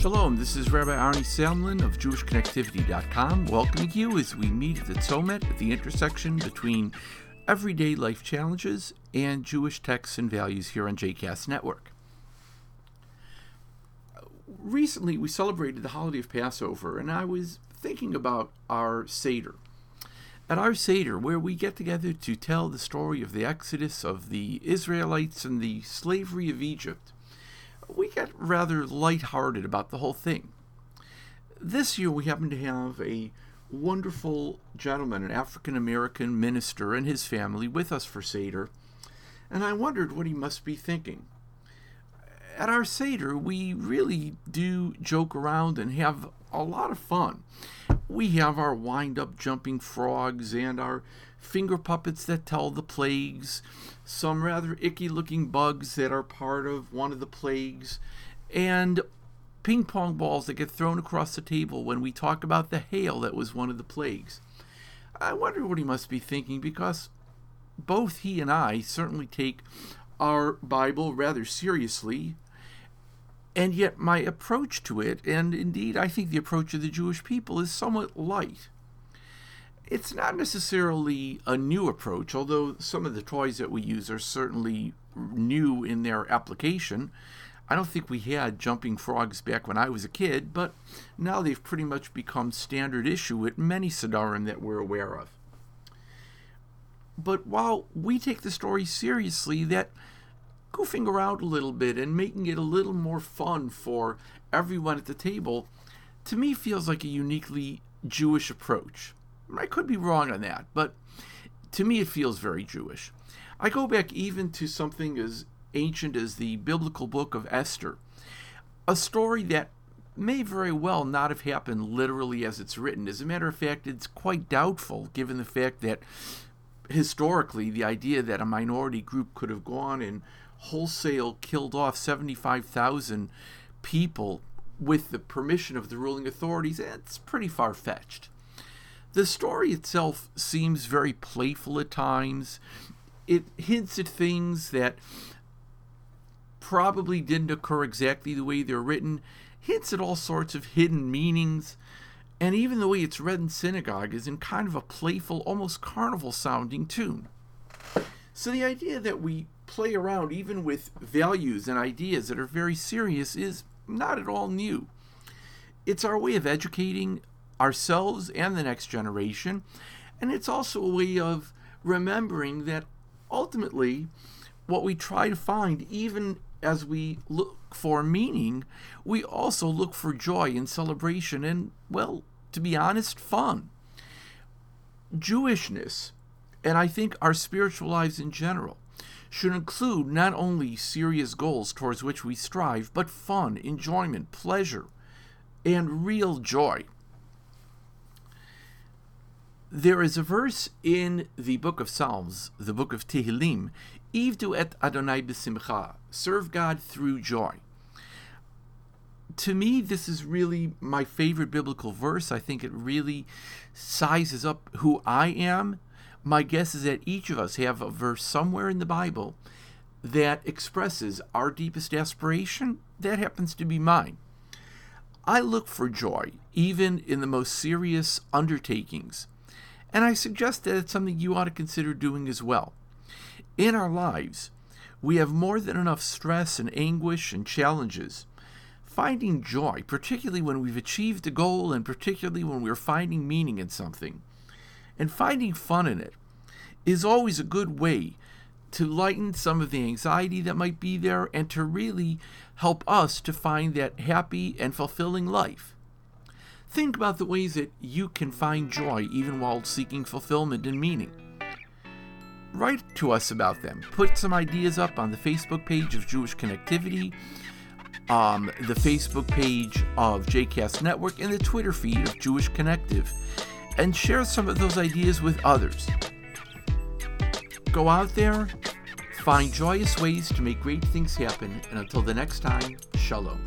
Shalom, this is Rabbi Arnie Samlin of JewishConnectivity.com, welcoming you as we meet at the Tzomet at the intersection between everyday life challenges and Jewish texts and values here on JCast Network. Recently, we celebrated the holiday of Passover, and I was thinking about our Seder. At our Seder, where we get together to tell the story of the exodus of the Israelites and the slavery of Egypt, we get rather lighthearted about the whole thing. This year, we happen to have a wonderful gentleman, an African American minister, and his family with us for Seder, and I wondered what he must be thinking. At our Seder, we really do joke around and have a lot of fun. We have our wind up jumping frogs and our finger puppets that tell the plagues, some rather icky looking bugs that are part of one of the plagues, and ping pong balls that get thrown across the table when we talk about the hail that was one of the plagues. I wonder what he must be thinking because both he and I certainly take our Bible rather seriously, and yet my approach to it, and indeed I think the approach of the Jewish people, is somewhat light it's not necessarily a new approach, although some of the toys that we use are certainly new in their application. I don't think we had jumping frogs back when I was a kid, but now they've pretty much become standard issue at many Sedarim that we're aware of. But while we take the story seriously, that goofing around a little bit and making it a little more fun for everyone at the table, to me feels like a uniquely Jewish approach. I could be wrong on that, but to me it feels very Jewish. I go back even to something as ancient as the biblical book of Esther, a story that may very well not have happened literally as it's written. As a matter of fact, it's quite doubtful given the fact that historically the idea that a minority group could have gone and wholesale killed off 75,000 people with the permission of the ruling authorities, it's pretty far fetched. The story itself seems very playful at times. It hints at things that probably didn't occur exactly the way they're written, hints at all sorts of hidden meanings, and even the way it's read in synagogue is in kind of a playful, almost carnival sounding tune. So the idea that we play around even with values and ideas that are very serious is not at all new. It's our way of educating ourselves and the next generation. And it's also a way of remembering that ultimately, what we try to find, even as we look for meaning, we also look for joy and celebration and, well, to be honest, fun. Jewishness, and I think our spiritual lives in general, should include not only serious goals towards which we strive, but fun, enjoyment, pleasure, and real joy. There is a verse in the book of Psalms, the book of Tehillim, Ivdu et Adonai b'simcha, serve God through joy. To me, this is really my favorite biblical verse. I think it really sizes up who I am. My guess is that each of us have a verse somewhere in the Bible that expresses our deepest aspiration. That happens to be mine. I look for joy, even in the most serious undertakings and I suggest that it's something you ought to consider doing as well. In our lives, we have more than enough stress and anguish and challenges. Finding joy, particularly when we've achieved a goal and particularly when we're finding meaning in something, and finding fun in it, is always a good way to lighten some of the anxiety that might be there and to really help us to find that happy and fulfilling life. Think about the ways that you can find joy even while seeking fulfillment and meaning. Write to us about them. Put some ideas up on the Facebook page of Jewish Connectivity, um, the Facebook page of JCast Network, and the Twitter feed of Jewish Connective. And share some of those ideas with others. Go out there, find joyous ways to make great things happen, and until the next time, shalom.